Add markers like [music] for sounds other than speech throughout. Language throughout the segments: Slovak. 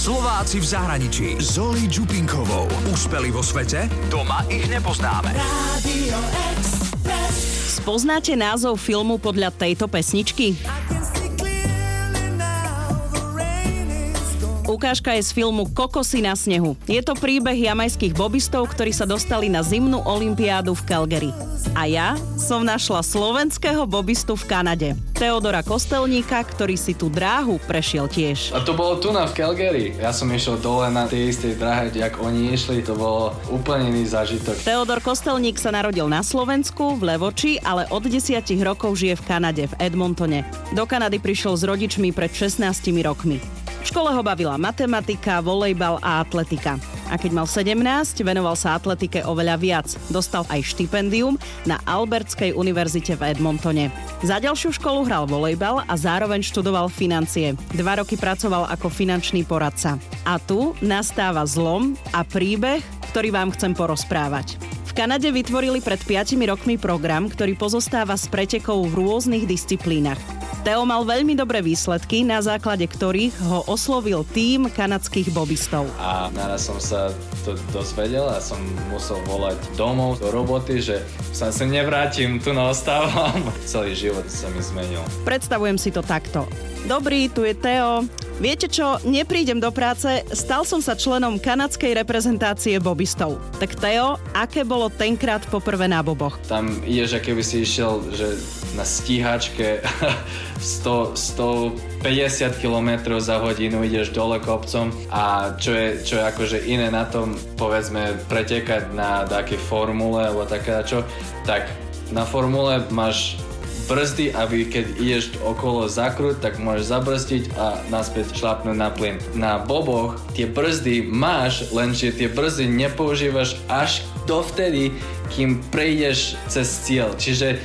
Slováci v zahraničí. Zoli Čupinkovou. Úspeli vo svete? Doma ich nepoznáme. Spoznáte názov filmu podľa tejto pesničky? Ukážka je z filmu Kokosy na snehu. Je to príbeh jamajských bobistov, ktorí sa dostali na zimnú olympiádu v Calgary. A ja som našla slovenského bobistu v Kanade. Teodora Kostelníka, ktorý si tú dráhu prešiel tiež. A to bolo tu na v Calgary. Ja som išiel dole na tej istej dráhe, jak oni išli, to bolo úplne iný zážitok. Teodor Kostelník sa narodil na Slovensku, v Levoči, ale od 10 rokov žije v Kanade, v Edmontone. Do Kanady prišiel s rodičmi pred 16 rokmi. V škole ho bavila matematika, volejbal a atletika. A keď mal 17, venoval sa atletike oveľa viac. Dostal aj štipendium na Albertskej univerzite v Edmontone. Za ďalšiu školu hral volejbal a zároveň študoval financie. Dva roky pracoval ako finančný poradca. A tu nastáva zlom a príbeh, ktorý vám chcem porozprávať. Kanade vytvorili pred 5 rokmi program, ktorý pozostáva z pretekov v rôznych disciplínach. Teo mal veľmi dobré výsledky, na základe ktorých ho oslovil tým kanadských bobistov. A naraz som sa to dozvedel a som musel volať domov do roboty, že sa sem nevrátim, tu naostávam. [laughs] Celý život sa mi zmenil. Predstavujem si to takto. Dobrý, tu je Teo. Viete čo, neprídem do práce, stal som sa členom kanadskej reprezentácie bobistov. Tak Teo, aké bolo tenkrát poprvé na boboch? Tam ideš, aké by si išiel, že na stíhačke 100, 150 km za hodinu ideš dole kopcom a čo je, čo je akože iné na tom, povedzme, pretekať na také formule alebo také čo, tak na formule máš brzdy, aby keď ideš okolo zakrut, tak môžeš zabrzdiť a naspäť šlapnúť na plyn. Na boboch tie brzdy máš, lenže tie brzdy nepoužívaš až dovtedy, kým prejdeš cez cieľ. Čiže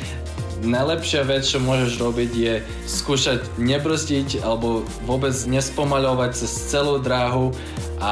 najlepšia vec, čo môžeš robiť je skúšať nebrzdiť alebo vôbec nespomaľovať cez celú dráhu a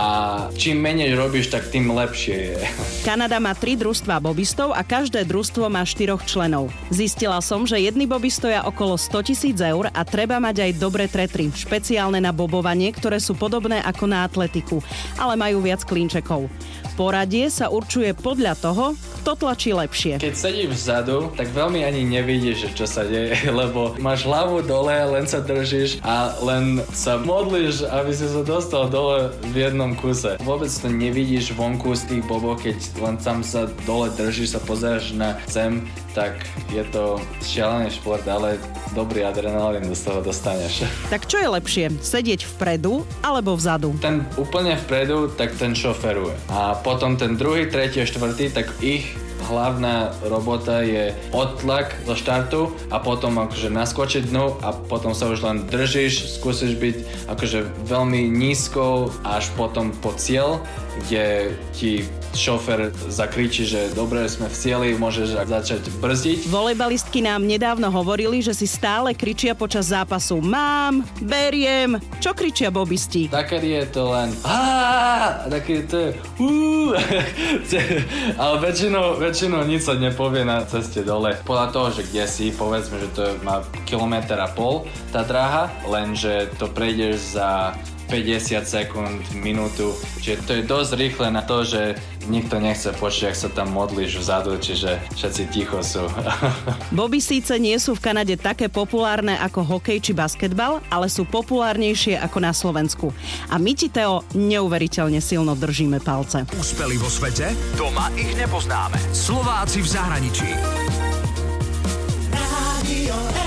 čím menej robíš, tak tým lepšie je. [laughs] Kanada má tri družstva bobistov a každé družstvo má štyroch členov. Zistila som, že jedny boby stoja okolo 100 tisíc eur a treba mať aj dobré tretry, špeciálne na bobovanie, ktoré sú podobné ako na atletiku, ale majú viac klínčekov. Poradie sa určuje podľa toho, kto tlačí lepšie. Keď sedíš vzadu, tak veľmi ani nevidíš, že čo sa deje, [laughs] lebo máš hlavu dole, len sa držíš a len sa modlíš, aby si sa dostal dole v jednom kuse. Vôbec to nevidíš vonku z tých bobov, keď len tam sa dole držíš, sa pozeráš na zem, tak je to šialený šport, ale dobrý adrenalín z toho dostaneš. [laughs] Tak čo je lepšie, sedieť vpredu alebo vzadu? Ten úplne vpredu, tak ten šoferuje. A potom ten druhý, tretí a štvrtý, tak ich hlavná robota je odtlak zo štartu a potom akože naskočiť dnu a potom sa už len držíš, skúsiš byť akože veľmi nízko až potom po cieľ, kde ti šofer zakričí, že dobre, sme v cieli, môžeš začať brzdiť. Volejbalistky nám nedávno hovorili, že si stále kričia počas zápasu Mám, beriem. Čo kričia bobisti? Takedy je to len a takedy to je. [laughs] Ale väčšinou, väčšinou nič sa nepovie na ceste dole. Podľa toho, že kde si, povedzme, že to má kilometr a pol tá dráha, lenže to prejdeš za 50 sekúnd, minútu, čiže to je dosť rýchle na to, že nikto nechce počuť, ak sa tam modlíš vzadu, čiže všetci ticho sú. [laughs] Boby síce nie sú v Kanade také populárne ako hokej či basketbal, ale sú populárnejšie ako na Slovensku. A my ti, Teo, neuveriteľne silno držíme palce. Úspeli vo svete? Doma ich nepoznáme. Slováci v zahraničí. Radio